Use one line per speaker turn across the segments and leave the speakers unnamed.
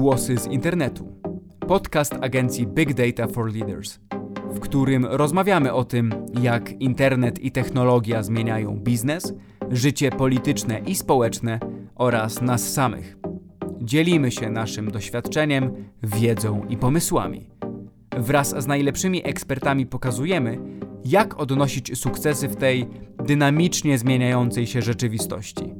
Głosy z internetu. Podcast agencji Big Data for Leaders, w którym rozmawiamy o tym, jak internet i technologia zmieniają biznes, życie polityczne i społeczne oraz nas samych. Dzielimy się naszym doświadczeniem, wiedzą i pomysłami. Wraz z najlepszymi ekspertami pokazujemy, jak odnosić sukcesy w tej dynamicznie zmieniającej się rzeczywistości.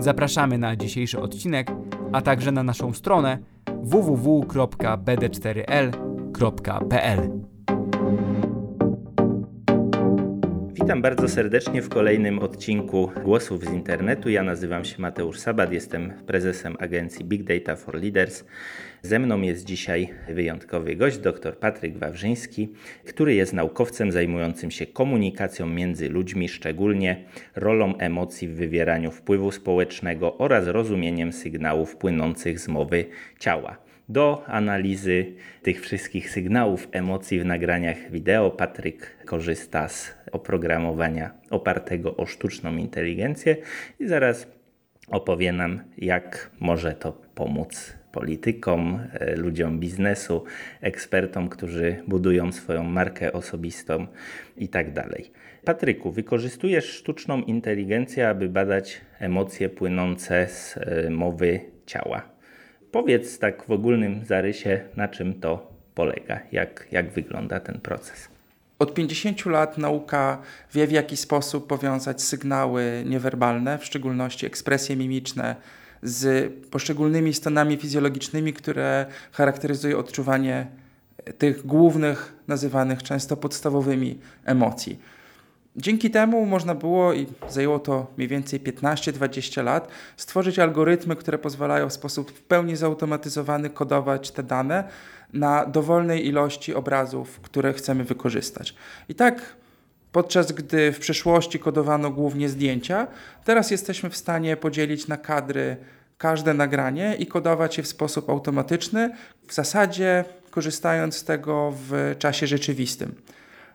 Zapraszamy na dzisiejszy odcinek, a także na naszą stronę www.bd4l.pl.
Witam bardzo serdecznie w kolejnym odcinku Głosów z Internetu. Ja nazywam się Mateusz Sabat, jestem prezesem agencji Big Data for Leaders. Ze mną jest dzisiaj wyjątkowy gość, dr Patryk Wawrzyński, który jest naukowcem zajmującym się komunikacją między ludźmi, szczególnie rolą emocji w wywieraniu wpływu społecznego oraz rozumieniem sygnałów płynących z mowy ciała. Do analizy tych wszystkich sygnałów, emocji w nagraniach wideo Patryk korzysta z oprogramowania opartego o sztuczną inteligencję i zaraz opowie nam, jak może to pomóc politykom, e, ludziom biznesu, ekspertom, którzy budują swoją markę osobistą itd. Tak Patryku, wykorzystujesz sztuczną inteligencję, aby badać emocje płynące z e, mowy ciała. Powiedz tak w ogólnym zarysie, na czym to polega, jak, jak wygląda ten proces.
Od 50 lat nauka wie, w jaki sposób powiązać sygnały niewerbalne, w szczególności ekspresje mimiczne, z poszczególnymi stanami fizjologicznymi, które charakteryzują odczuwanie tych głównych, nazywanych często podstawowymi emocji. Dzięki temu można było, i zajęło to mniej więcej 15-20 lat, stworzyć algorytmy, które pozwalają w sposób w pełni zautomatyzowany kodować te dane na dowolnej ilości obrazów, które chcemy wykorzystać. I tak Podczas gdy w przeszłości kodowano głównie zdjęcia, teraz jesteśmy w stanie podzielić na kadry każde nagranie i kodować je w sposób automatyczny, w zasadzie korzystając z tego w czasie rzeczywistym.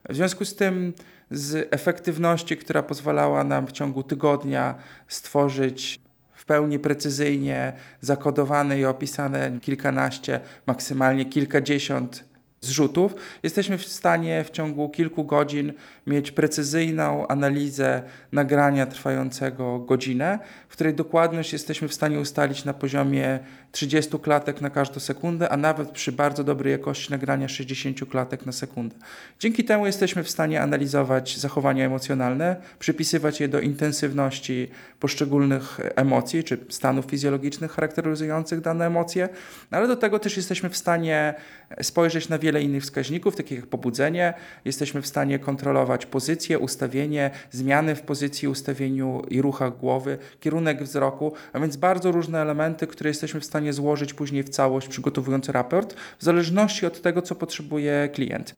W związku z tym, z efektywności, która pozwalała nam w ciągu tygodnia stworzyć w pełni precyzyjnie zakodowane i opisane kilkanaście, maksymalnie kilkadziesiąt zrzutów, jesteśmy w stanie w ciągu kilku godzin mieć precyzyjną analizę nagrania trwającego godzinę, w której dokładność jesteśmy w stanie ustalić na poziomie 30 klatek na każdą sekundę, a nawet przy bardzo dobrej jakości nagrania 60 klatek na sekundę. Dzięki temu jesteśmy w stanie analizować zachowania emocjonalne, przypisywać je do intensywności poszczególnych emocji czy stanów fizjologicznych charakteryzujących dane emocje, ale do tego też jesteśmy w stanie spojrzeć na wiele innych wskaźników, takich jak pobudzenie. Jesteśmy w stanie kontrolować pozycję, ustawienie, zmiany w pozycji, ustawieniu i ruchach głowy, kierunek wzroku, a więc bardzo różne elementy, które jesteśmy w stanie złożyć później w całość, przygotowując raport, w zależności od tego, co potrzebuje klient.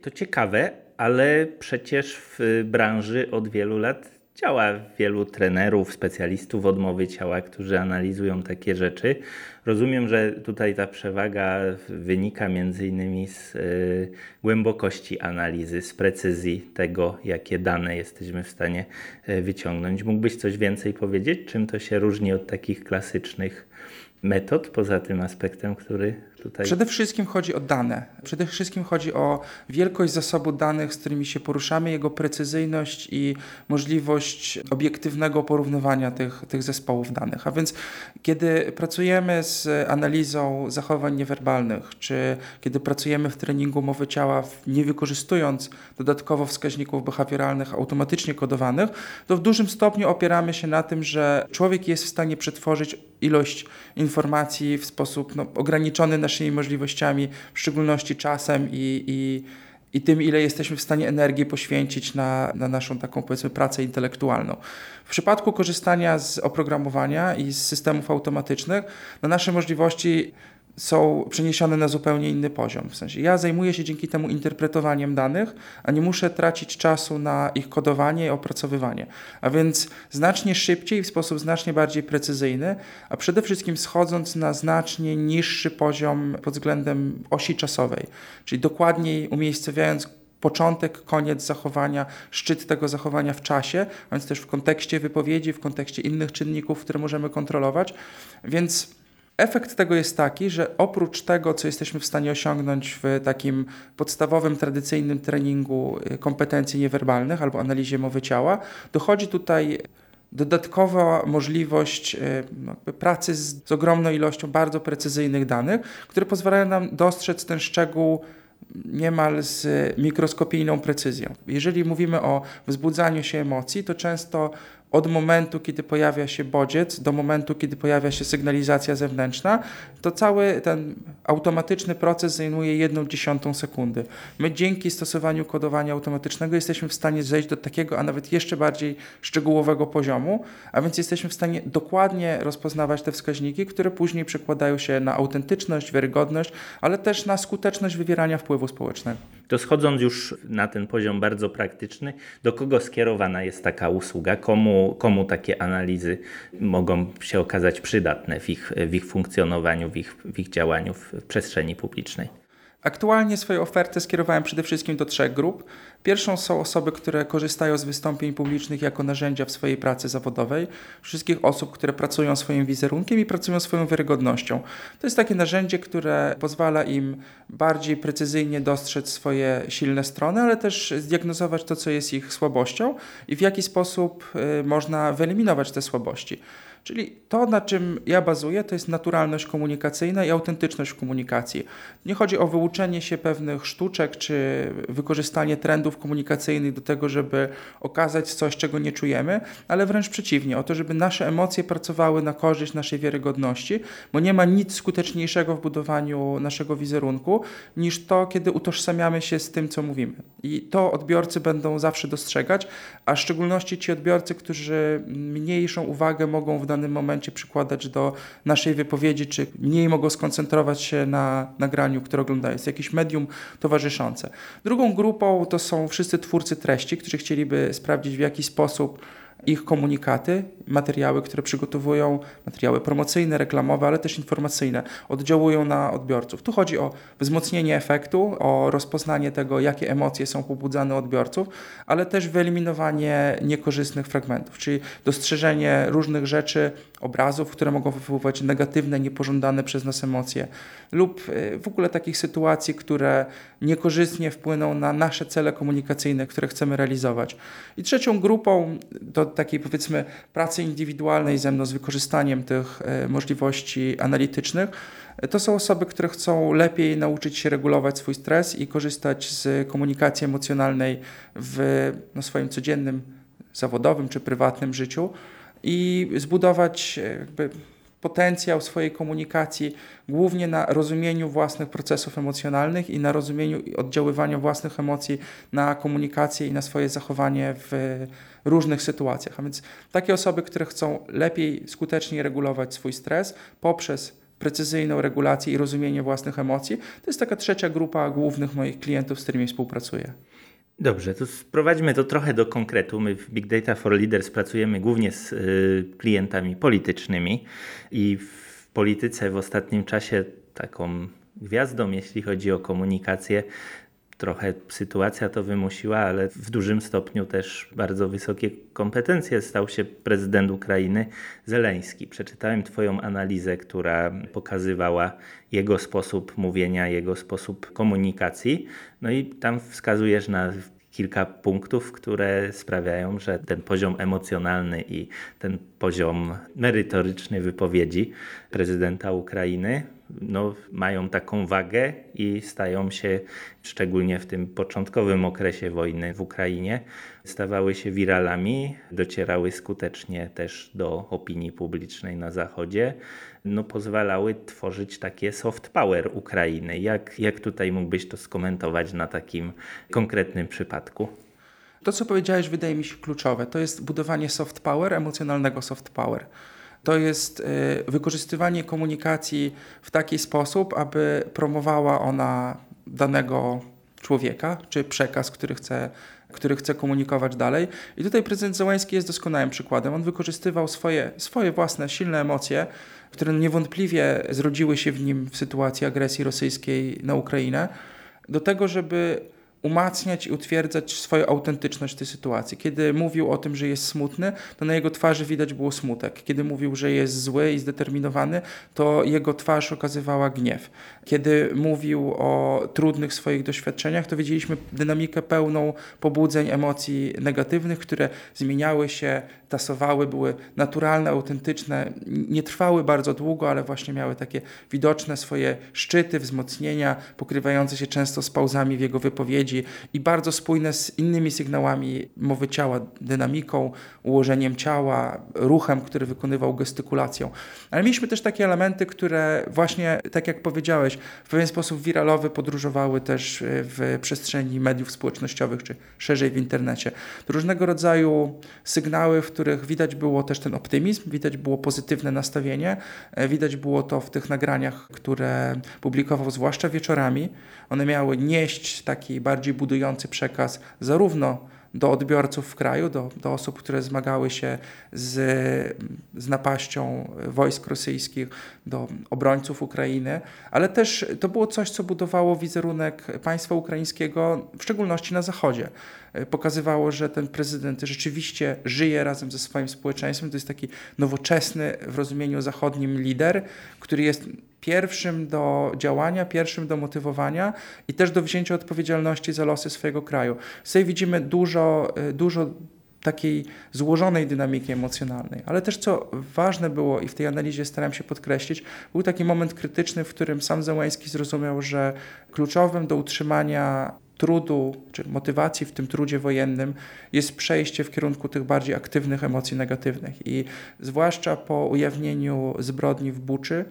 To ciekawe, ale przecież w branży od wielu lat działa wielu trenerów, specjalistów odmowy ciała, którzy analizują takie rzeczy. Rozumiem, że tutaj ta przewaga wynika między innymi z y, głębokości analizy, z precyzji tego, jakie dane jesteśmy w stanie y, wyciągnąć. Mógłbyś coś więcej powiedzieć, czym to się różni od takich klasycznych metod, poza tym aspektem, który tutaj.
Przede wszystkim chodzi o dane. Przede wszystkim chodzi o wielkość zasobu danych, z którymi się poruszamy, jego precyzyjność i możliwość obiektywnego porównywania tych, tych zespołów danych. A więc, kiedy pracujemy z analizą zachowań niewerbalnych, czy kiedy pracujemy w treningu mowy ciała, nie wykorzystując dodatkowo wskaźników behawioralnych automatycznie kodowanych, to w dużym stopniu opieramy się na tym, że człowiek jest w stanie przetworzyć ilość informacji w sposób no, ograniczony naszymi możliwościami, w szczególności czasem i, i, i tym, ile jesteśmy w stanie energii poświęcić na, na naszą taką powiedzmy pracę intelektualną. W przypadku korzystania z oprogramowania i z systemów automatycznych, na nasze możliwości są przeniesione na zupełnie inny poziom. W sensie ja zajmuję się dzięki temu interpretowaniem danych, a nie muszę tracić czasu na ich kodowanie i opracowywanie. A więc znacznie szybciej, w sposób znacznie bardziej precyzyjny, a przede wszystkim schodząc na znacznie niższy poziom pod względem osi czasowej, czyli dokładniej umiejscowiając początek, koniec zachowania, szczyt tego zachowania w czasie, więc też w kontekście wypowiedzi, w kontekście innych czynników, które możemy kontrolować. Więc Efekt tego jest taki, że oprócz tego, co jesteśmy w stanie osiągnąć w takim podstawowym, tradycyjnym treningu y, kompetencji niewerbalnych albo analizie mowy ciała, dochodzi tutaj dodatkowa możliwość y, pracy z, z ogromną ilością bardzo precyzyjnych danych, które pozwalają nam dostrzec ten szczegół niemal z mikroskopijną precyzją. Jeżeli mówimy o wzbudzaniu się emocji, to często od momentu, kiedy pojawia się bodziec, do momentu, kiedy pojawia się sygnalizacja zewnętrzna, to cały ten automatyczny proces zajmuje jedną dziesiątą sekundy. My dzięki stosowaniu kodowania automatycznego jesteśmy w stanie zejść do takiego, a nawet jeszcze bardziej szczegółowego poziomu, a więc jesteśmy w stanie dokładnie rozpoznawać te wskaźniki, które później przekładają się na autentyczność, wiarygodność, ale też na skuteczność wywierania wpływu społecznego.
To schodząc już na ten poziom bardzo praktyczny, do kogo skierowana jest taka usługa? Komu, komu takie analizy mogą się okazać przydatne w ich, w ich funkcjonowaniu, w ich, w ich działaniu w przestrzeni publicznej?
Aktualnie swoją ofertę skierowałem przede wszystkim do trzech grup. Pierwszą są osoby, które korzystają z wystąpień publicznych jako narzędzia w swojej pracy zawodowej, wszystkich osób, które pracują swoim wizerunkiem i pracują swoją wiarygodnością. To jest takie narzędzie, które pozwala im bardziej precyzyjnie dostrzec swoje silne strony, ale też zdiagnozować to, co jest ich słabością i w jaki sposób y, można wyeliminować te słabości. Czyli to, na czym ja bazuję, to jest naturalność komunikacyjna i autentyczność w komunikacji. Nie chodzi o wyuczenie się pewnych sztuczek czy wykorzystanie trendów komunikacyjnych do tego, żeby okazać coś, czego nie czujemy, ale wręcz przeciwnie, o to, żeby nasze emocje pracowały na korzyść naszej wiarygodności, bo nie ma nic skuteczniejszego w budowaniu naszego wizerunku niż to, kiedy utożsamiamy się z tym, co mówimy. I to odbiorcy będą zawsze dostrzegać, a w szczególności ci odbiorcy, którzy mniejszą uwagę mogą w danym momencie przykładać do naszej wypowiedzi, czy mniej mogą skoncentrować się na nagraniu, które oglądają. Jest jakieś medium towarzyszące. Drugą grupą to są wszyscy twórcy treści, którzy chcieliby sprawdzić, w jaki sposób ich komunikaty, materiały, które przygotowują, materiały promocyjne, reklamowe, ale też informacyjne, oddziałują na odbiorców. Tu chodzi o wzmocnienie efektu, o rozpoznanie tego, jakie emocje są pobudzane odbiorców, ale też wyeliminowanie niekorzystnych fragmentów, czyli dostrzeżenie różnych rzeczy, obrazów, które mogą wywoływać negatywne, niepożądane przez nas emocje, lub y, w ogóle takich sytuacji, które niekorzystnie wpłyną na nasze cele komunikacyjne, które chcemy realizować. I trzecią grupą do takiej powiedzmy pracy indywidualnej ze mną z wykorzystaniem tych y, możliwości analitycznych, to są osoby, które chcą lepiej nauczyć się regulować swój stres i korzystać z komunikacji emocjonalnej w no, swoim codziennym, zawodowym czy prywatnym życiu i zbudować e, jakby potencjał swojej komunikacji głównie na rozumieniu własnych procesów emocjonalnych i na rozumieniu oddziaływania własnych emocji na komunikację i na swoje zachowanie w różnych sytuacjach. A więc takie osoby, które chcą lepiej, skuteczniej regulować swój stres poprzez precyzyjną regulację i rozumienie własnych emocji, to jest taka trzecia grupa głównych moich klientów, z którymi współpracuję.
Dobrze, to sprowadźmy to trochę do konkretu. My w Big Data for Leaders pracujemy głównie z y, klientami politycznymi i w polityce w ostatnim czasie taką gwiazdą, jeśli chodzi o komunikację, trochę sytuacja to wymusiła, ale w dużym stopniu też bardzo wysokie kompetencje stał się prezydent Ukrainy Zeleński. Przeczytałem Twoją analizę, która pokazywała jego sposób mówienia, jego sposób komunikacji. No i tam wskazujesz na kilka punktów, które sprawiają, że ten poziom emocjonalny i ten poziom merytoryczny wypowiedzi prezydenta Ukrainy no, mają taką wagę i stają się, szczególnie w tym początkowym okresie wojny w Ukrainie, stawały się wiralami, docierały skutecznie też do opinii publicznej na Zachodzie, no, pozwalały tworzyć takie soft power Ukrainy. Jak, jak tutaj mógłbyś to skomentować na takim konkretnym przypadku?
To, co powiedziałeś, wydaje mi się kluczowe. To jest budowanie soft power, emocjonalnego soft power to jest y, wykorzystywanie komunikacji w taki sposób, aby promowała ona danego człowieka, czy przekaz, który chce, który chce komunikować dalej. I tutaj prezydent Załański jest doskonałym przykładem. On wykorzystywał swoje, swoje własne silne emocje, które niewątpliwie zrodziły się w nim w sytuacji agresji rosyjskiej na Ukrainę, do tego, żeby umacniać i utwierdzać swoją autentyczność tej sytuacji. Kiedy mówił o tym, że jest smutny, to na jego twarzy widać było smutek. Kiedy mówił, że jest zły i zdeterminowany, to jego twarz okazywała gniew. Kiedy mówił o trudnych swoich doświadczeniach, to widzieliśmy dynamikę pełną pobudzeń, emocji negatywnych, które zmieniały się, tasowały, były naturalne, autentyczne, nie trwały bardzo długo, ale właśnie miały takie widoczne swoje szczyty, wzmocnienia, pokrywające się często z pauzami w jego wypowiedzi i bardzo spójne z innymi sygnałami mowy ciała, dynamiką, ułożeniem ciała, ruchem, który wykonywał gestykulacją. Ale mieliśmy też takie elementy, które właśnie, tak jak powiedziałeś, w pewien sposób wiralowy podróżowały też w przestrzeni mediów społecznościowych, czy szerzej w internecie. Różnego rodzaju sygnały, w których widać było też ten optymizm, widać było pozytywne nastawienie, widać było to w tych nagraniach, które publikował zwłaszcza wieczorami. One miały nieść taki bardziej budujący przekaz zarówno do odbiorców w kraju, do, do osób, które zmagały się z, z napaścią wojsk rosyjskich, do obrońców Ukrainy, ale też to było coś, co budowało wizerunek państwa ukraińskiego, w szczególności na Zachodzie. Pokazywało, że ten prezydent rzeczywiście żyje razem ze swoim społeczeństwem. To jest taki nowoczesny w rozumieniu zachodnim lider, który jest pierwszym do działania, pierwszym do motywowania i też do wzięcia odpowiedzialności za losy swojego kraju. Tutaj widzimy dużo, y, dużo takiej złożonej dynamiki emocjonalnej. Ale też co ważne było i w tej analizie staram się podkreślić, był taki moment krytyczny, w którym sam Zełański zrozumiał, że kluczowym do utrzymania trudu czy motywacji w tym trudzie wojennym jest przejście w kierunku tych bardziej aktywnych emocji negatywnych. I zwłaszcza po ujawnieniu zbrodni w Buczy,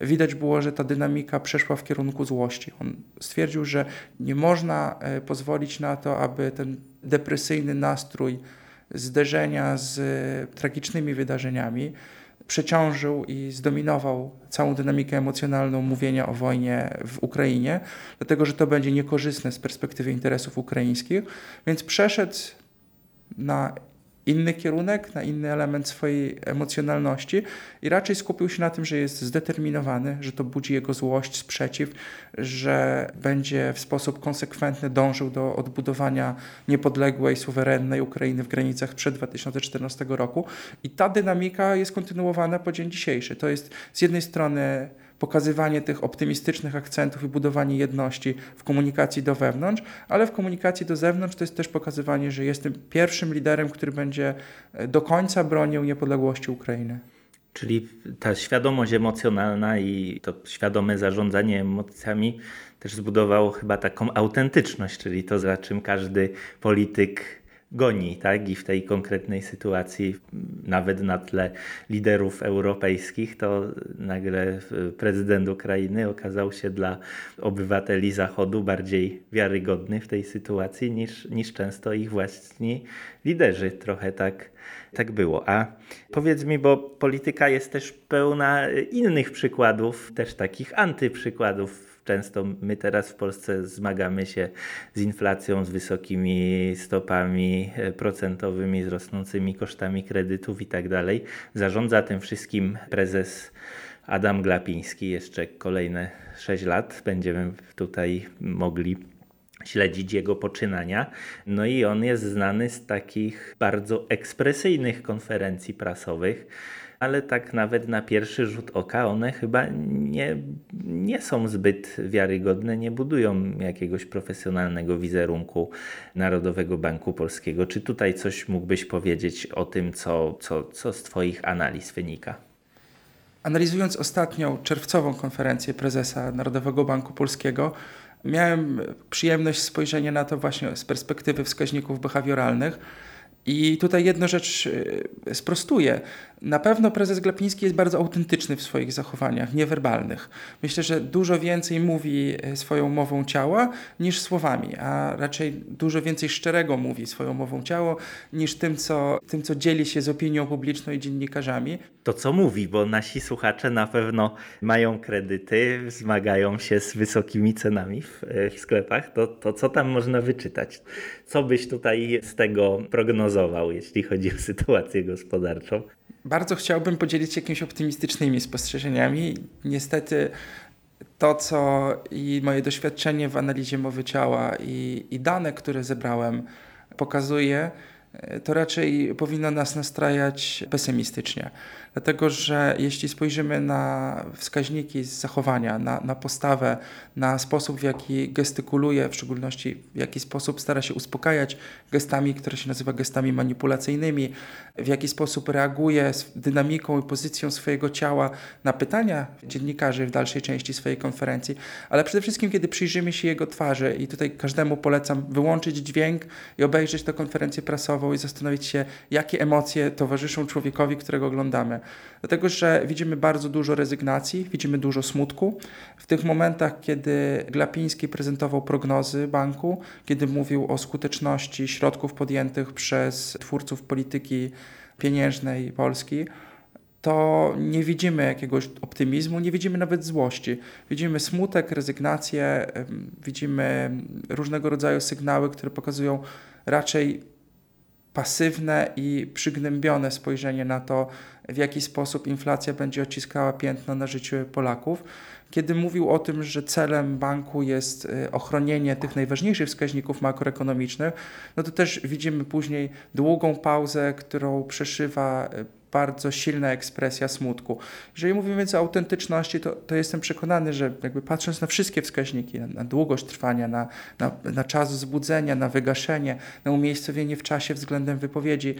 widać było, że ta dynamika przeszła w kierunku złości. On stwierdził, że nie można e, pozwolić na to, aby ten depresyjny nastrój zderzenia z e, tragicznymi wydarzeniami przeciążył i zdominował całą dynamikę emocjonalną mówienia o wojnie w Ukrainie, dlatego że to będzie niekorzystne z perspektywy interesów ukraińskich, więc przeszedł na inny kierunek, na inny element swojej emocjonalności i raczej skupił się na tym, że jest zdeterminowany, że to budzi jego złość, sprzeciw, że będzie w sposób konsekwentny dążył do odbudowania niepodległej, suwerennej Ukrainy w granicach przed 2014 roku. I ta dynamika jest kontynuowana po dzień dzisiejszy. To jest z jednej strony pokazywanie tych optymistycznych akcentów i budowanie jedności w komunikacji do wewnątrz, ale w komunikacji do zewnątrz to jest też pokazywanie, że jestem pierwszym liderem, który będzie e, do końca bronił niepodległości Ukrainy.
Czyli ta świadomość emocjonalna i to świadome zarządzanie emocjami też zbudowało chyba taką autentyczność, czyli to, za czym każdy polityk goni, tak? I w tej konkretnej sytuacji, nawet na tle liderów europejskich, to nagle prezydent Ukrainy okazał się dla obywateli Zachodu bardziej wiarygodny w tej sytuacji niż, niż często ich własni liderzy. Trochę tak, tak było. A powiedz mi, bo polityka jest też pełna innych przykładów, też takich antyprzykładów Często my teraz w Polsce zmagamy się z inflacją, z wysokimi stopami e, procentowymi, z rosnącymi kosztami kredytów i tak dalej. Zarządza tym wszystkim prezes Adam Glapiński. Jeszcze kolejne 6 lat będziemy tutaj mogli śledzić jego poczynania. No i on jest znany z takich bardzo ekspresyjnych konferencji prasowych ale tak nawet na pierwszy rzut oka one chyba nie, nie są zbyt wiarygodne, nie budują jakiegoś profesjonalnego wizerunku Narodowego Banku Polskiego. Czy tutaj coś mógłbyś powiedzieć o tym, co, co, co z Twoich analiz wynika?
Analizując ostatnią czerwcową konferencję prezesa Narodowego Banku Polskiego, miałem przyjemność spojrzenia na to właśnie z perspektywy wskaźników behawioralnych. I tutaj jedną rzecz e, sprostuję. Na pewno prezes Glapiński jest bardzo autentyczny w swoich zachowaniach niewerbalnych. Myślę, że dużo więcej mówi e, swoją mową ciała niż słowami, a raczej dużo więcej szczerego mówi swoją mową ciała niż tym co, tym, co dzieli się z opinią publiczną i dziennikarzami.
To co mówi, bo nasi słuchacze na pewno mają kredyty, zmagają się z wysokimi cenami w, e, w sklepach, to, to co tam można wyczytać? Co byś tutaj z tego prognozował, jeśli chodzi o sytuację gospodarczą?
Bardzo chciałbym podzielić się jakimiś optymistycznymi spostrzeżeniami. Niestety to, co i moje doświadczenie w analizie mowy ciała i, i dane, które zebrałem, pokazuje, to raczej powinno nas nastrajać pesymistycznie. Dlatego, że jeśli spojrzymy na wskaźniki z zachowania, na, na postawę, na sposób, w jaki gestykuluje, w szczególności w jaki sposób stara się uspokajać gestami, które się nazywa gestami manipulacyjnymi, w jaki sposób reaguje z dynamiką i pozycją swojego ciała na pytania dziennikarzy w dalszej części swojej konferencji, ale przede wszystkim, kiedy przyjrzymy się jego twarzy i tutaj każdemu polecam wyłączyć dźwięk i obejrzeć tę konferencję prasową i zastanowić się, jakie emocje towarzyszą człowiekowi, którego oglądamy. Dlatego, że widzimy bardzo dużo rezygnacji, widzimy dużo smutku. W tych momentach, kiedy Glapiński prezentował prognozy banku, kiedy mówił o skuteczności środków podjętych przez twórców polityki pieniężnej Polski, to nie widzimy jakiegoś optymizmu, nie widzimy nawet złości. Widzimy smutek, rezygnację, widzimy różnego rodzaju sygnały, które pokazują raczej pasywne i przygnębione spojrzenie na to, w jaki sposób inflacja będzie odciskała piętno na życiu Polaków. Kiedy mówił o tym, że celem banku jest y, ochronienie tych najważniejszych wskaźników makroekonomicznych, no to też widzimy później długą pauzę, którą przeszywa y, bardzo silna ekspresja smutku. Jeżeli mówimy więc o autentyczności, to, to jestem przekonany, że jakby patrząc na wszystkie wskaźniki, na, na długość trwania, na, na, na czas wzbudzenia, na wygaszenie, na umiejscowienie w czasie względem wypowiedzi,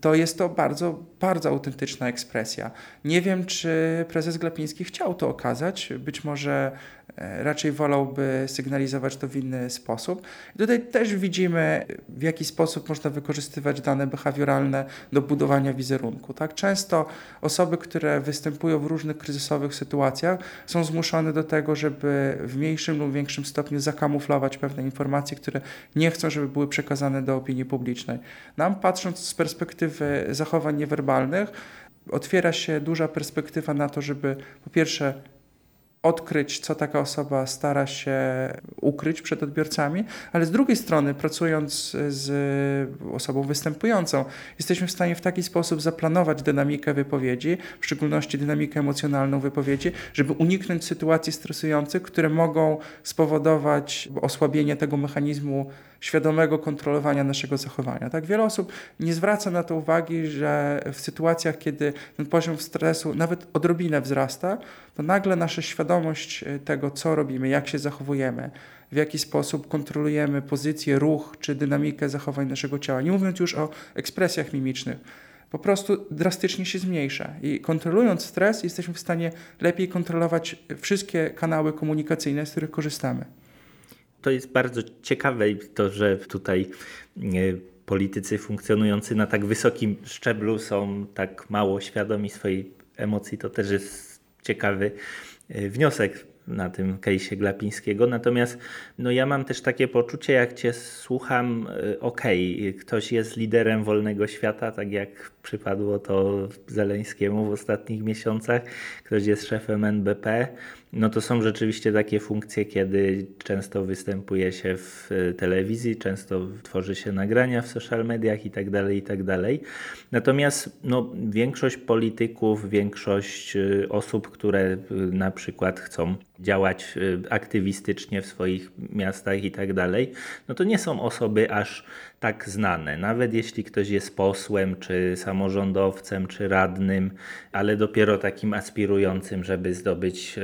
to jest to bardzo, bardzo autentyczna ekspresja. Nie wiem, czy prezes Glapiński chciał to okazać, być może E, raczej wolałby sygnalizować to w inny sposób. I tutaj też widzimy, w jaki sposób można wykorzystywać dane behawioralne do budowania wizerunku. Tak? Często osoby, które występują w różnych kryzysowych sytuacjach, są zmuszone do tego, żeby w mniejszym lub większym stopniu zakamuflować pewne informacje, które nie chcą, żeby były przekazane do opinii publicznej. Nam, patrząc z perspektywy zachowań niewerbalnych, otwiera się duża perspektywa na to, żeby po pierwsze odkryć, co taka osoba stara się ukryć przed odbiorcami, ale z drugiej strony, pracując z osobą występującą, jesteśmy w stanie w taki sposób zaplanować dynamikę wypowiedzi, w szczególności dynamikę emocjonalną wypowiedzi, żeby uniknąć sytuacji stresujących, które mogą spowodować osłabienie tego mechanizmu świadomego kontrolowania naszego zachowania. Tak wiele osób nie zwraca na to uwagi, że w sytuacjach, kiedy ten poziom stresu nawet odrobinę wzrasta, to nagle nasza świadomość e, tego, co robimy, jak się zachowujemy, w jaki sposób kontrolujemy pozycję, ruch czy dynamikę zachowań naszego ciała, nie mówiąc już o ekspresjach mimicznych, po prostu drastycznie się zmniejsza. I kontrolując stres, jesteśmy w stanie lepiej kontrolować wszystkie kanały komunikacyjne, z których korzystamy
to jest bardzo ciekawe to, że tutaj politycy funkcjonujący na tak wysokim szczeblu są tak mało świadomi swojej emocji. To też jest ciekawy e, wniosek na tym kejsie Glapińskiego. Natomiast no ja mam też takie poczucie, jak cię słucham, e, okej, okay, ktoś jest liderem wolnego świata, tak jak przypadło to Zeleńskiemu w ostatnich miesiącach, ktoś jest szefem NBP, no to są rzeczywiście takie funkcje, kiedy często występuje się w e, telewizji, często tworzy się nagrania w social mediach itd., tak itd. Tak Natomiast no, większość polityków, większość e, osób, które e, na przykład chcą działać aktywistycznie w swoich miastach i tak no to nie są osoby aż tak znane. Nawet jeśli ktoś jest posłem, czy samorządowcem, czy radnym, ale dopiero takim aspirującym, żeby zdobyć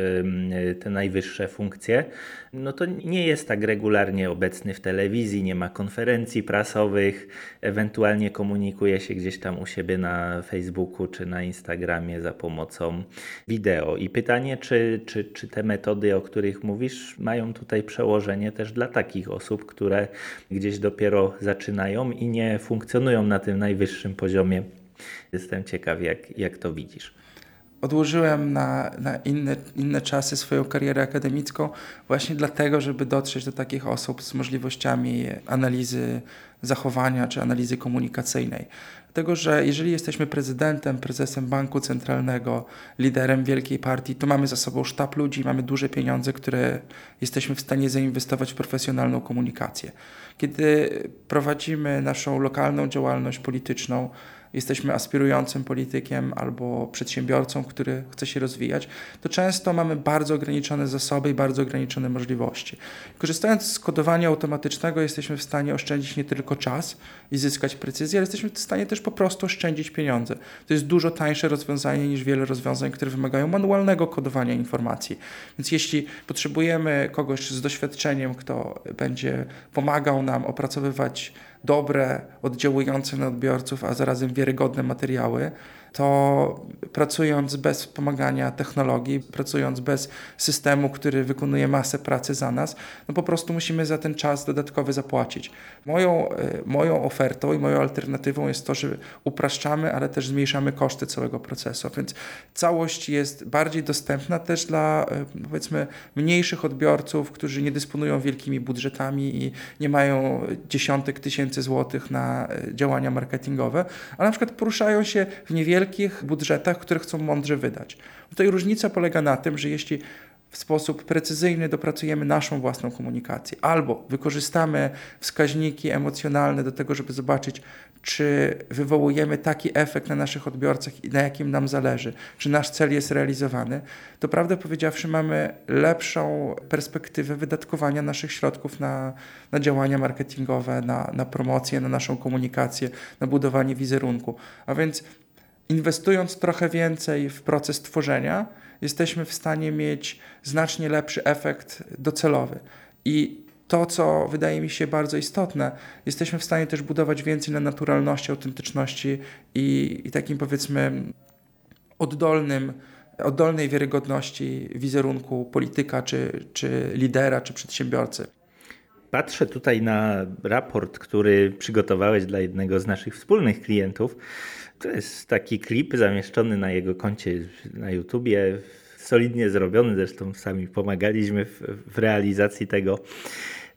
te najwyższe funkcje, no to nie jest tak regularnie obecny w telewizji, nie ma konferencji prasowych, ewentualnie komunikuje się gdzieś tam u siebie na Facebooku czy na Instagramie za pomocą wideo. I pytanie, czy, czy, czy te metody, o których mówisz, mają tutaj przełożenie też dla takich osób, które gdzieś dopiero zaczynają i nie funkcjonują na tym najwyższym poziomie. Jestem ciekaw, jak, jak to widzisz
odłożyłem na, na inne, inne czasy swoją karierę akademicką właśnie dlatego, żeby dotrzeć do takich osób z możliwościami analizy zachowania czy analizy komunikacyjnej. Dlatego, że jeżeli jesteśmy prezydentem, prezesem banku centralnego, liderem wielkiej partii, to mamy za sobą sztab ludzi, mamy duże pieniądze, które jesteśmy w stanie zainwestować w profesjonalną komunikację. Kiedy prowadzimy naszą lokalną działalność polityczną, jesteśmy aspirującym politykiem albo przedsiębiorcą, który chce się rozwijać, to często mamy bardzo ograniczone zasoby i bardzo ograniczone możliwości. Korzystając z kodowania automatycznego, jesteśmy w stanie oszczędzić nie tylko czas i zyskać precyzję, ale jesteśmy w stanie też po prostu oszczędzić pieniądze. To jest dużo tańsze rozwiązanie niż wiele rozwiązań, które wymagają manualnego kodowania informacji. Więc jeśli potrzebujemy kogoś z doświadczeniem, kto będzie pomagał nam opracowywać dobre, oddziałujące na odbiorców, a zarazem wiarygodne materiały, to pracując bez wspomagania technologii, pracując bez systemu, który wykonuje masę pracy za nas, no po prostu musimy za ten czas dodatkowy zapłacić. Moją, e, moją ofertą i moją alternatywą jest to, że upraszczamy, ale też zmniejszamy koszty całego procesu, więc całość jest bardziej dostępna też dla e, powiedzmy mniejszych odbiorców, którzy nie dysponują wielkimi budżetami i nie mają dziesiątek tysięcy złotych na e, działania marketingowe, ale na przykład poruszają się w niewiele wielkich budżetach, które chcą mądrze wydać. Tutaj różnica polega na tym, że jeśli w sposób precyzyjny dopracujemy naszą własną komunikację, albo wykorzystamy wskaźniki emocjonalne do tego, żeby zobaczyć, czy wywołujemy taki efekt na naszych odbiorcach i na jakim nam zależy, czy nasz cel jest realizowany, to prawdę powiedziawszy, mamy lepszą perspektywę wydatkowania naszych środków na, na działania marketingowe, na, na promocję, na naszą komunikację, na budowanie wizerunku. A więc inwestując trochę więcej w proces tworzenia, jesteśmy w stanie mieć znacznie lepszy efekt docelowy. I to, co wydaje mi się bardzo istotne, jesteśmy w stanie też budować więcej na naturalności, autentyczności i, i takim powiedzmy oddolnym, oddolnej wiarygodności wizerunku polityka, czy, czy lidera, czy przedsiębiorcy.
Patrzę tutaj na raport, który przygotowałeś dla jednego z naszych wspólnych klientów. To jest taki klip zamieszczony na jego koncie na YouTubie, solidnie zrobiony, zresztą sami pomagaliśmy w, w realizacji tego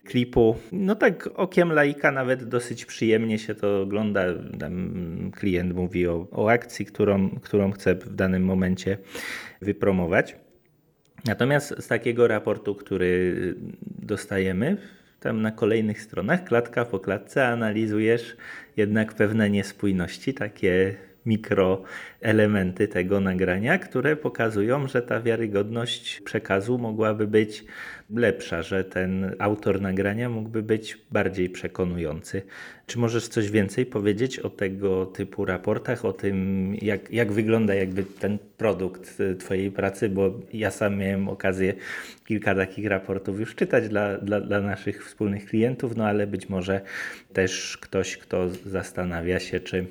klipu. No tak okiem laika nawet dosyć przyjemnie się to ogląda. Tam klient mówi o, o akcji, którą, którą chce w danym momencie wypromować. Natomiast z takiego raportu, który dostajemy, tam na kolejnych stronach, klatka po klatce, analizujesz jednak pewne niespójności, takie mikroelementy tego nagrania, które pokazują, że ta wiarygodność przekazu mogłaby być lepsza, że ten autor nagrania mógłby być bardziej przekonujący. Czy możesz coś więcej powiedzieć o tego typu raportach, o tym, jak, jak wygląda jakby ten produkt Twojej pracy? Bo ja sam miałem okazję kilka takich raportów już czytać dla, dla, dla naszych wspólnych klientów, no ale być może też ktoś, kto zastanawia się, czy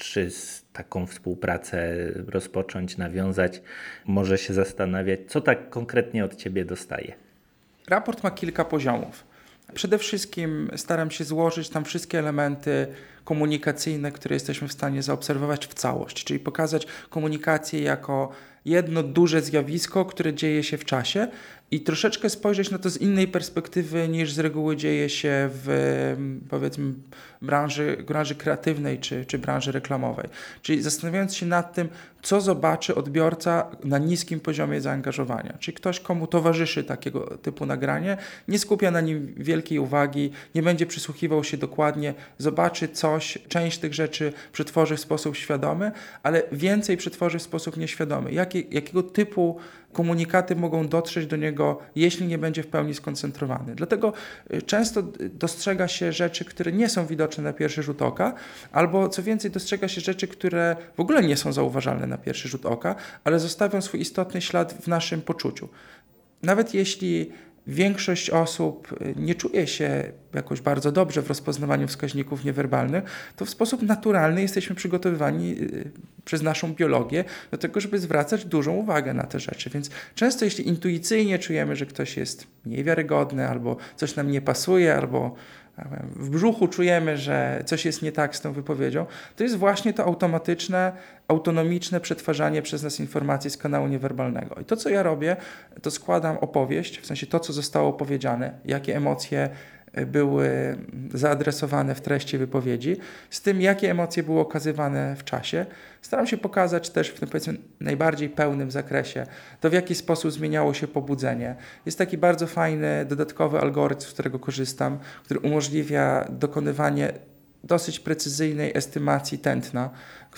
czy taką współpracę rozpocząć, nawiązać, może się zastanawiać, co tak konkretnie od Ciebie dostaje.
Raport ma kilka poziomów. Przede wszystkim staram się złożyć tam wszystkie elementy komunikacyjne, które jesteśmy w stanie zaobserwować w całość, czyli pokazać komunikację jako jedno duże zjawisko, które dzieje się w czasie i troszeczkę spojrzeć na to z innej perspektywy niż z reguły dzieje się w powiedzmy branży, branży kreatywnej czy, czy branży reklamowej. Czyli zastanawiając się nad tym, co zobaczy odbiorca na niskim poziomie zaangażowania. Czyli ktoś, komu towarzyszy takiego typu nagranie, nie skupia na nim wielkiej uwagi, nie będzie przysłuchiwał się dokładnie, zobaczy coś, część tych rzeczy przetworzy w sposób świadomy, ale więcej przetworzy w sposób nieświadomy. Jakie, jakiego typu komunikaty mogą dotrzeć do niego, jeśli nie będzie w pełni skoncentrowany. Dlatego y, często dostrzega się rzeczy, które nie są widoczne na pierwszy rzut oka, albo co więcej, dostrzega się rzeczy, które w ogóle nie są zauważalne na pierwszy rzut oka, ale zostawią swój istotny ślad w naszym poczuciu. Nawet jeśli większość osób y, nie czuje się jakoś bardzo dobrze w rozpoznawaniu wskaźników niewerbalnych, to w sposób naturalny jesteśmy przygotowywani y, przez naszą biologię do tego, żeby zwracać dużą uwagę na te rzeczy. Więc często, jeśli intuicyjnie czujemy, że ktoś jest mniej wiarygodny, albo coś nam nie pasuje, albo w brzuchu czujemy, że coś jest nie tak z tą wypowiedzią, to jest właśnie to automatyczne, autonomiczne przetwarzanie przez nas informacji z kanału niewerbalnego. I to, co ja robię, to składam opowieść, w sensie to, co zostało powiedziane, jakie emocje były zaadresowane w treści wypowiedzi, z tym, jakie emocje były okazywane w czasie. Staram się pokazać też w tym powiedzmy najbardziej pełnym zakresie to, w jaki sposób zmieniało się pobudzenie. Jest taki bardzo fajny dodatkowy algorytm, z którego korzystam, który umożliwia dokonywanie dosyć precyzyjnej estymacji tętna,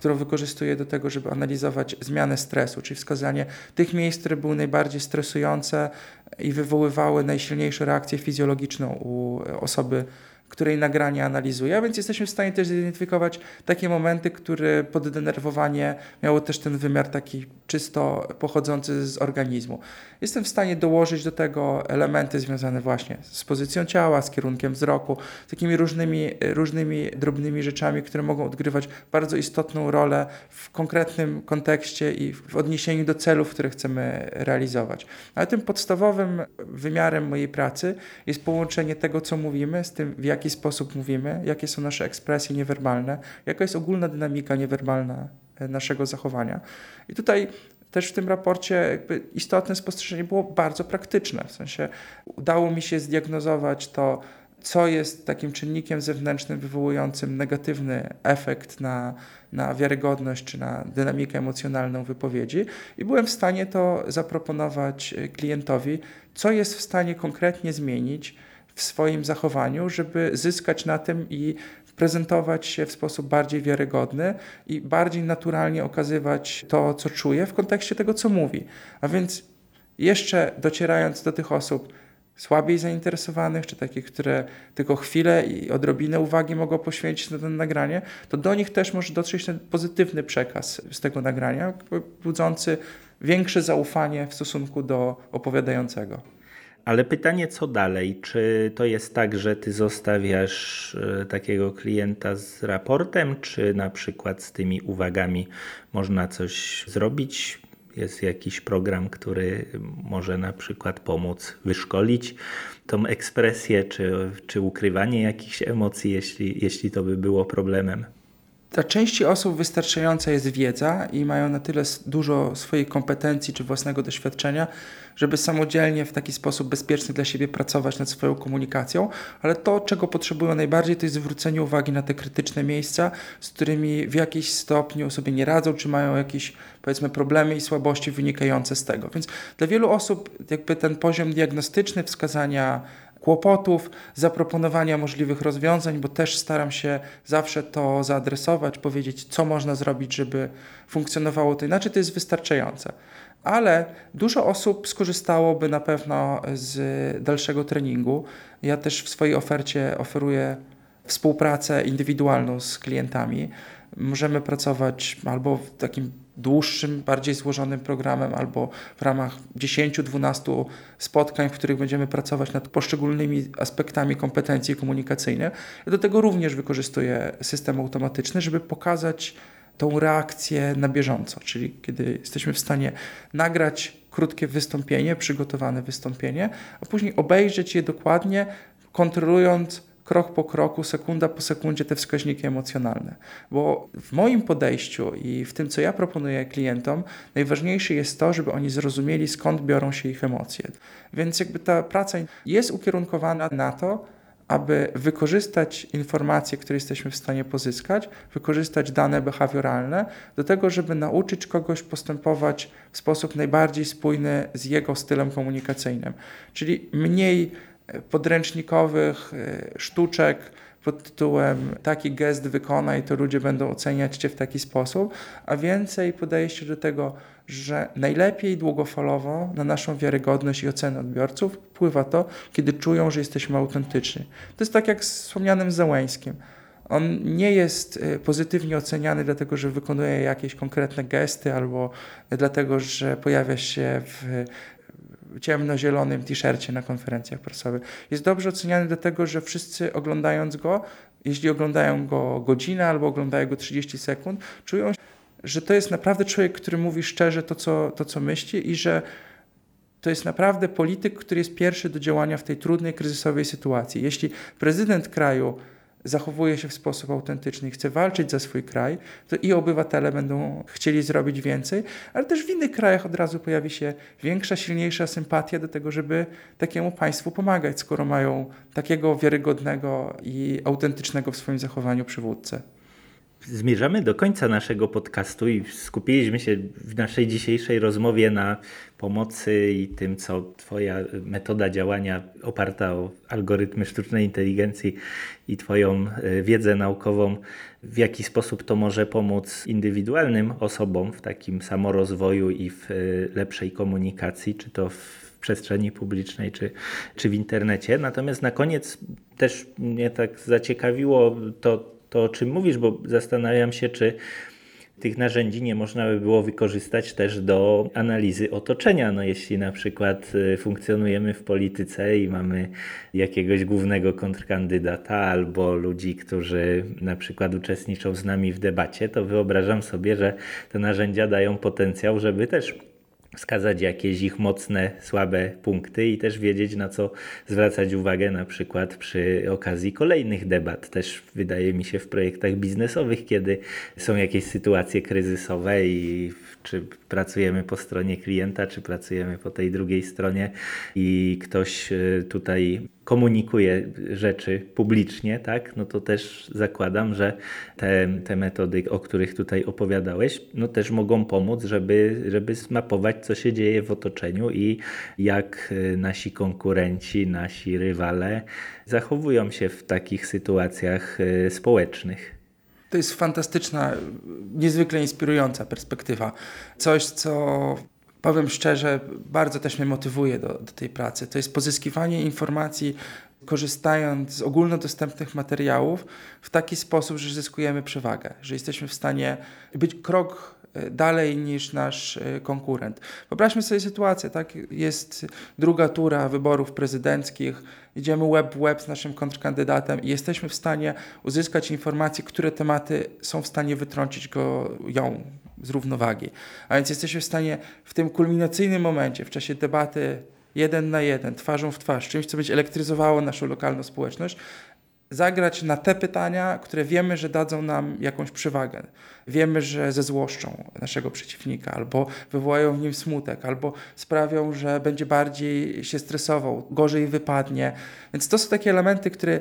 którą wykorzystuję do tego, żeby analizować zmianę stresu, czyli wskazanie tych miejsc, które były najbardziej stresujące i wywoływały najsilniejszą reakcję fizjologiczną u osoby której nagranie analizuje, a więc jesteśmy w stanie też zidentyfikować takie momenty, które poddenerwowanie miało też ten wymiar taki czysto pochodzący z organizmu. Jestem w stanie dołożyć do tego elementy związane właśnie z pozycją ciała, z kierunkiem wzroku, takimi różnymi, różnymi drobnymi rzeczami, które mogą odgrywać bardzo istotną rolę w konkretnym kontekście i w odniesieniu do celów, które chcemy realizować. Ale tym podstawowym wymiarem mojej pracy jest połączenie tego, co mówimy, z tym, w jaki sposób mówimy, jakie są nasze ekspresje niewerbalne, jaka jest ogólna dynamika niewerbalna e, naszego zachowania. I tutaj też w tym raporcie istotne spostrzeżenie było bardzo praktyczne. W sensie udało mi się zdiagnozować to, co jest takim czynnikiem zewnętrznym wywołującym negatywny efekt na, na wiarygodność czy na dynamikę emocjonalną wypowiedzi, i byłem w stanie to zaproponować e, klientowi, co jest w stanie konkretnie zmienić w swoim zachowaniu, żeby zyskać na tym i prezentować się w sposób bardziej wiarygodny i bardziej naturalnie okazywać to, co czuje w kontekście tego, co mówi. A więc jeszcze docierając do tych osób słabiej zainteresowanych, czy takich, które tylko chwilę i odrobinę uwagi mogą poświęcić na to nagranie, to do nich też może dotrzeć ten pozytywny przekaz z tego nagrania, budzący większe zaufanie w stosunku do opowiadającego.
Ale pytanie, co dalej? Czy to jest tak, że ty zostawiasz e, takiego klienta z raportem, czy na przykład z tymi uwagami można coś zrobić? Jest jakiś program, który może na przykład pomóc wyszkolić tą ekspresję, czy, czy ukrywanie jakichś emocji, jeśli, jeśli to by było problemem?
Dla części osób wystarczająca jest wiedza i mają na tyle dużo swoich kompetencji czy własnego doświadczenia, żeby samodzielnie w taki sposób bezpieczny dla siebie pracować nad swoją komunikacją, ale to, czego potrzebują najbardziej, to jest zwrócenie uwagi na te krytyczne miejsca, z którymi w jakiś stopniu sobie nie radzą, czy mają jakieś powiedzmy problemy i słabości wynikające z tego. Więc dla wielu osób jakby ten poziom diagnostyczny, wskazania kłopotów, zaproponowania możliwych rozwiązań, bo też staram się zawsze to zaadresować, powiedzieć, co można zrobić, żeby funkcjonowało to inaczej, to jest wystarczające. Ale dużo osób skorzystałoby na pewno z dalszego treningu. Ja też w swojej ofercie oferuję współpracę indywidualną z klientami. Możemy pracować albo w takim dłuższym, bardziej złożonym programem, albo w ramach 10-12 spotkań, w których będziemy pracować nad poszczególnymi aspektami kompetencji komunikacyjnych. Ja do tego również wykorzystuję system automatyczny, żeby pokazać tą reakcję na bieżąco, czyli kiedy jesteśmy w stanie nagrać krótkie wystąpienie, przygotowane wystąpienie, a później obejrzeć je dokładnie, kontrolując krok po kroku, sekunda po sekundzie te wskaźniki emocjonalne. Bo w moim podejściu i w tym, co ja proponuję klientom, najważniejsze jest to, żeby oni zrozumieli, skąd biorą się ich emocje. Więc jakby ta praca jest ukierunkowana na to, aby wykorzystać informacje, które jesteśmy w stanie pozyskać, wykorzystać dane behawioralne do tego, żeby nauczyć kogoś postępować w sposób najbardziej spójny z jego stylem komunikacyjnym. Czyli mniej podręcznikowych e, sztuczek pod tytułem taki gest wykonaj, to ludzie będą oceniać Cię w taki sposób, a więcej podejście do tego, że najlepiej długofalowo na naszą wiarygodność i ocenę odbiorców wpływa to, kiedy czują, że jesteśmy autentyczni. To jest tak jak z wspomnianym Załęskim. On nie jest e, pozytywnie oceniany dlatego, że wykonuje jakieś konkretne gesty albo dlatego, że pojawia się w ciemnozielonym t-shircie na konferencjach prasowych. Jest dobrze oceniany dlatego, że wszyscy oglądając go, jeśli oglądają go godzinę albo oglądają go 30 sekund, czują, że to jest naprawdę człowiek, który mówi szczerze to, co, to, co myśli i że to jest naprawdę polityk, który jest pierwszy do działania w tej trudnej, kryzysowej sytuacji. Jeśli prezydent kraju zachowuje się w sposób autentyczny i chce walczyć za swój kraj, to i obywatele będą chcieli zrobić więcej, ale też w innych krajach od razu pojawi się większa, silniejsza sympatia do tego, żeby takiemu państwu pomagać, skoro mają takiego wiarygodnego i autentycznego w swoim zachowaniu przywódcę.
Zmierzamy do końca naszego podcastu i skupiliśmy się w naszej dzisiejszej rozmowie na pomocy i tym, co Twoja metoda działania oparta o algorytmy sztucznej inteligencji i Twoją e, wiedzę naukową, w jaki sposób to może pomóc indywidualnym osobom w takim samorozwoju i w e, lepszej komunikacji, czy to w przestrzeni publicznej, czy, czy w internecie. Natomiast na koniec też mnie tak zaciekawiło to, to, o czym mówisz, bo zastanawiam się, czy tych narzędzi nie można by było wykorzystać też do analizy otoczenia. No jeśli na przykład y, funkcjonujemy w polityce i mamy jakiegoś głównego kontrkandydata albo ludzi, którzy na przykład uczestniczą z nami w debacie, to wyobrażam sobie, że te narzędzia dają potencjał, żeby też wskazać jakieś ich mocne, słabe punkty i też wiedzieć, na co zwracać uwagę, na przykład przy okazji kolejnych debat. Też wydaje mi się w projektach biznesowych, kiedy są jakieś sytuacje kryzysowe i czy pracujemy po stronie klienta, czy pracujemy po tej drugiej stronie i ktoś e, tutaj komunikuje rzeczy publicznie, tak, no to też zakładam, że te, te metody, o których tutaj opowiadałeś, no też mogą pomóc, żeby, żeby zmapować, co się dzieje w otoczeniu i jak e, nasi konkurenci, nasi rywale zachowują się w takich sytuacjach e, społecznych.
To jest fantastyczna, niezwykle inspirująca perspektywa. Coś, co powiem szczerze, bardzo też mnie motywuje do, do tej pracy. To jest pozyskiwanie informacji, korzystając z ogólnodostępnych materiałów w taki sposób, że zyskujemy przewagę, że jesteśmy w stanie być krok dalej niż nasz e, konkurent. Wyobraźmy sobie sytuację, tak? Jest druga tura wyborów prezydenckich, idziemy web w web z naszym kontrkandydatem i jesteśmy w stanie uzyskać informacje, które tematy są w stanie wytrącić go, ją z równowagi. A więc jesteśmy w stanie w tym kulminacyjnym momencie, w czasie debaty jeden na jeden, twarzą w twarz, czymś, co będzie elektryzowało naszą lokalną społeczność, zagrać na te pytania, które wiemy, że dadzą nam jakąś przewagę. Wiemy, że zezłoszczą naszego przeciwnika, albo wywołają w nim smutek, albo sprawią, że będzie bardziej się stresował, gorzej wypadnie. Więc to są takie elementy, które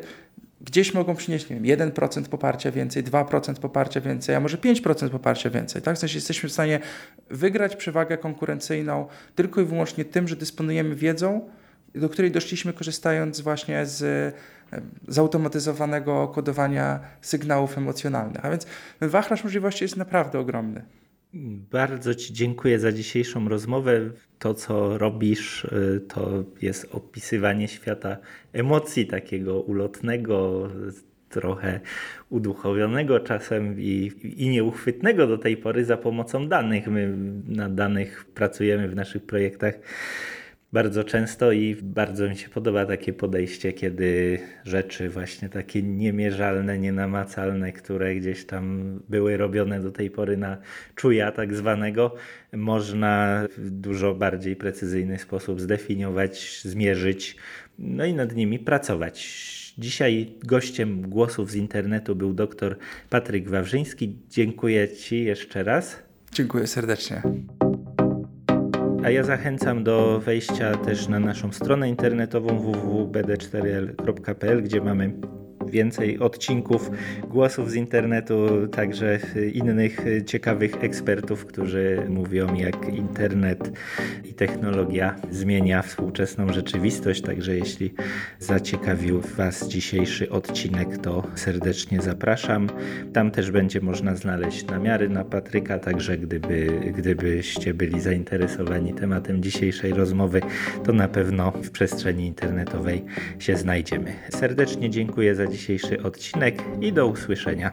gdzieś mogą przynieść, nie wiem, 1% poparcia więcej, 2% poparcia więcej, a może 5% poparcia więcej. Tak? W sensie jesteśmy w stanie wygrać przewagę konkurencyjną tylko i wyłącznie tym, że dysponujemy wiedzą, do której doszliśmy korzystając właśnie z zautomatyzowanego kodowania sygnałów emocjonalnych. A więc wachlarz możliwości jest naprawdę ogromny.
Bardzo Ci dziękuję za dzisiejszą rozmowę. To, co robisz, y, to jest opisywanie świata emocji, takiego ulotnego, trochę uduchowionego czasem i, i nieuchwytnego do tej pory za pomocą danych. My na danych pracujemy w naszych projektach bardzo często i bardzo mi się podoba takie podejście, kiedy rzeczy właśnie takie niemierzalne, nienamacalne, które gdzieś tam były robione do tej pory na czuja tak zwanego, można w dużo bardziej precyzyjny sposób zdefiniować, zmierzyć, no i nad nimi pracować. Dzisiaj gościem głosów z internetu był dr Patryk Wawrzyński. Dziękuję Ci jeszcze raz.
Dziękuję serdecznie.
A ja zachęcam do wejścia też na naszą stronę internetową www.bd4l.pl, gdzie mamy więcej odcinków, głosów z internetu, także innych ciekawych ekspertów, którzy mówią, jak internet i technologia zmienia współczesną rzeczywistość. Także jeśli zaciekawił Was dzisiejszy odcinek, to serdecznie zapraszam. Tam też będzie można znaleźć namiary na Patryka, także gdyby, gdybyście byli zainteresowani tematem dzisiejszej rozmowy, to na pewno w przestrzeni internetowej się znajdziemy. Serdecznie dziękuję za dzisiejszy odcinek i do usłyszenia.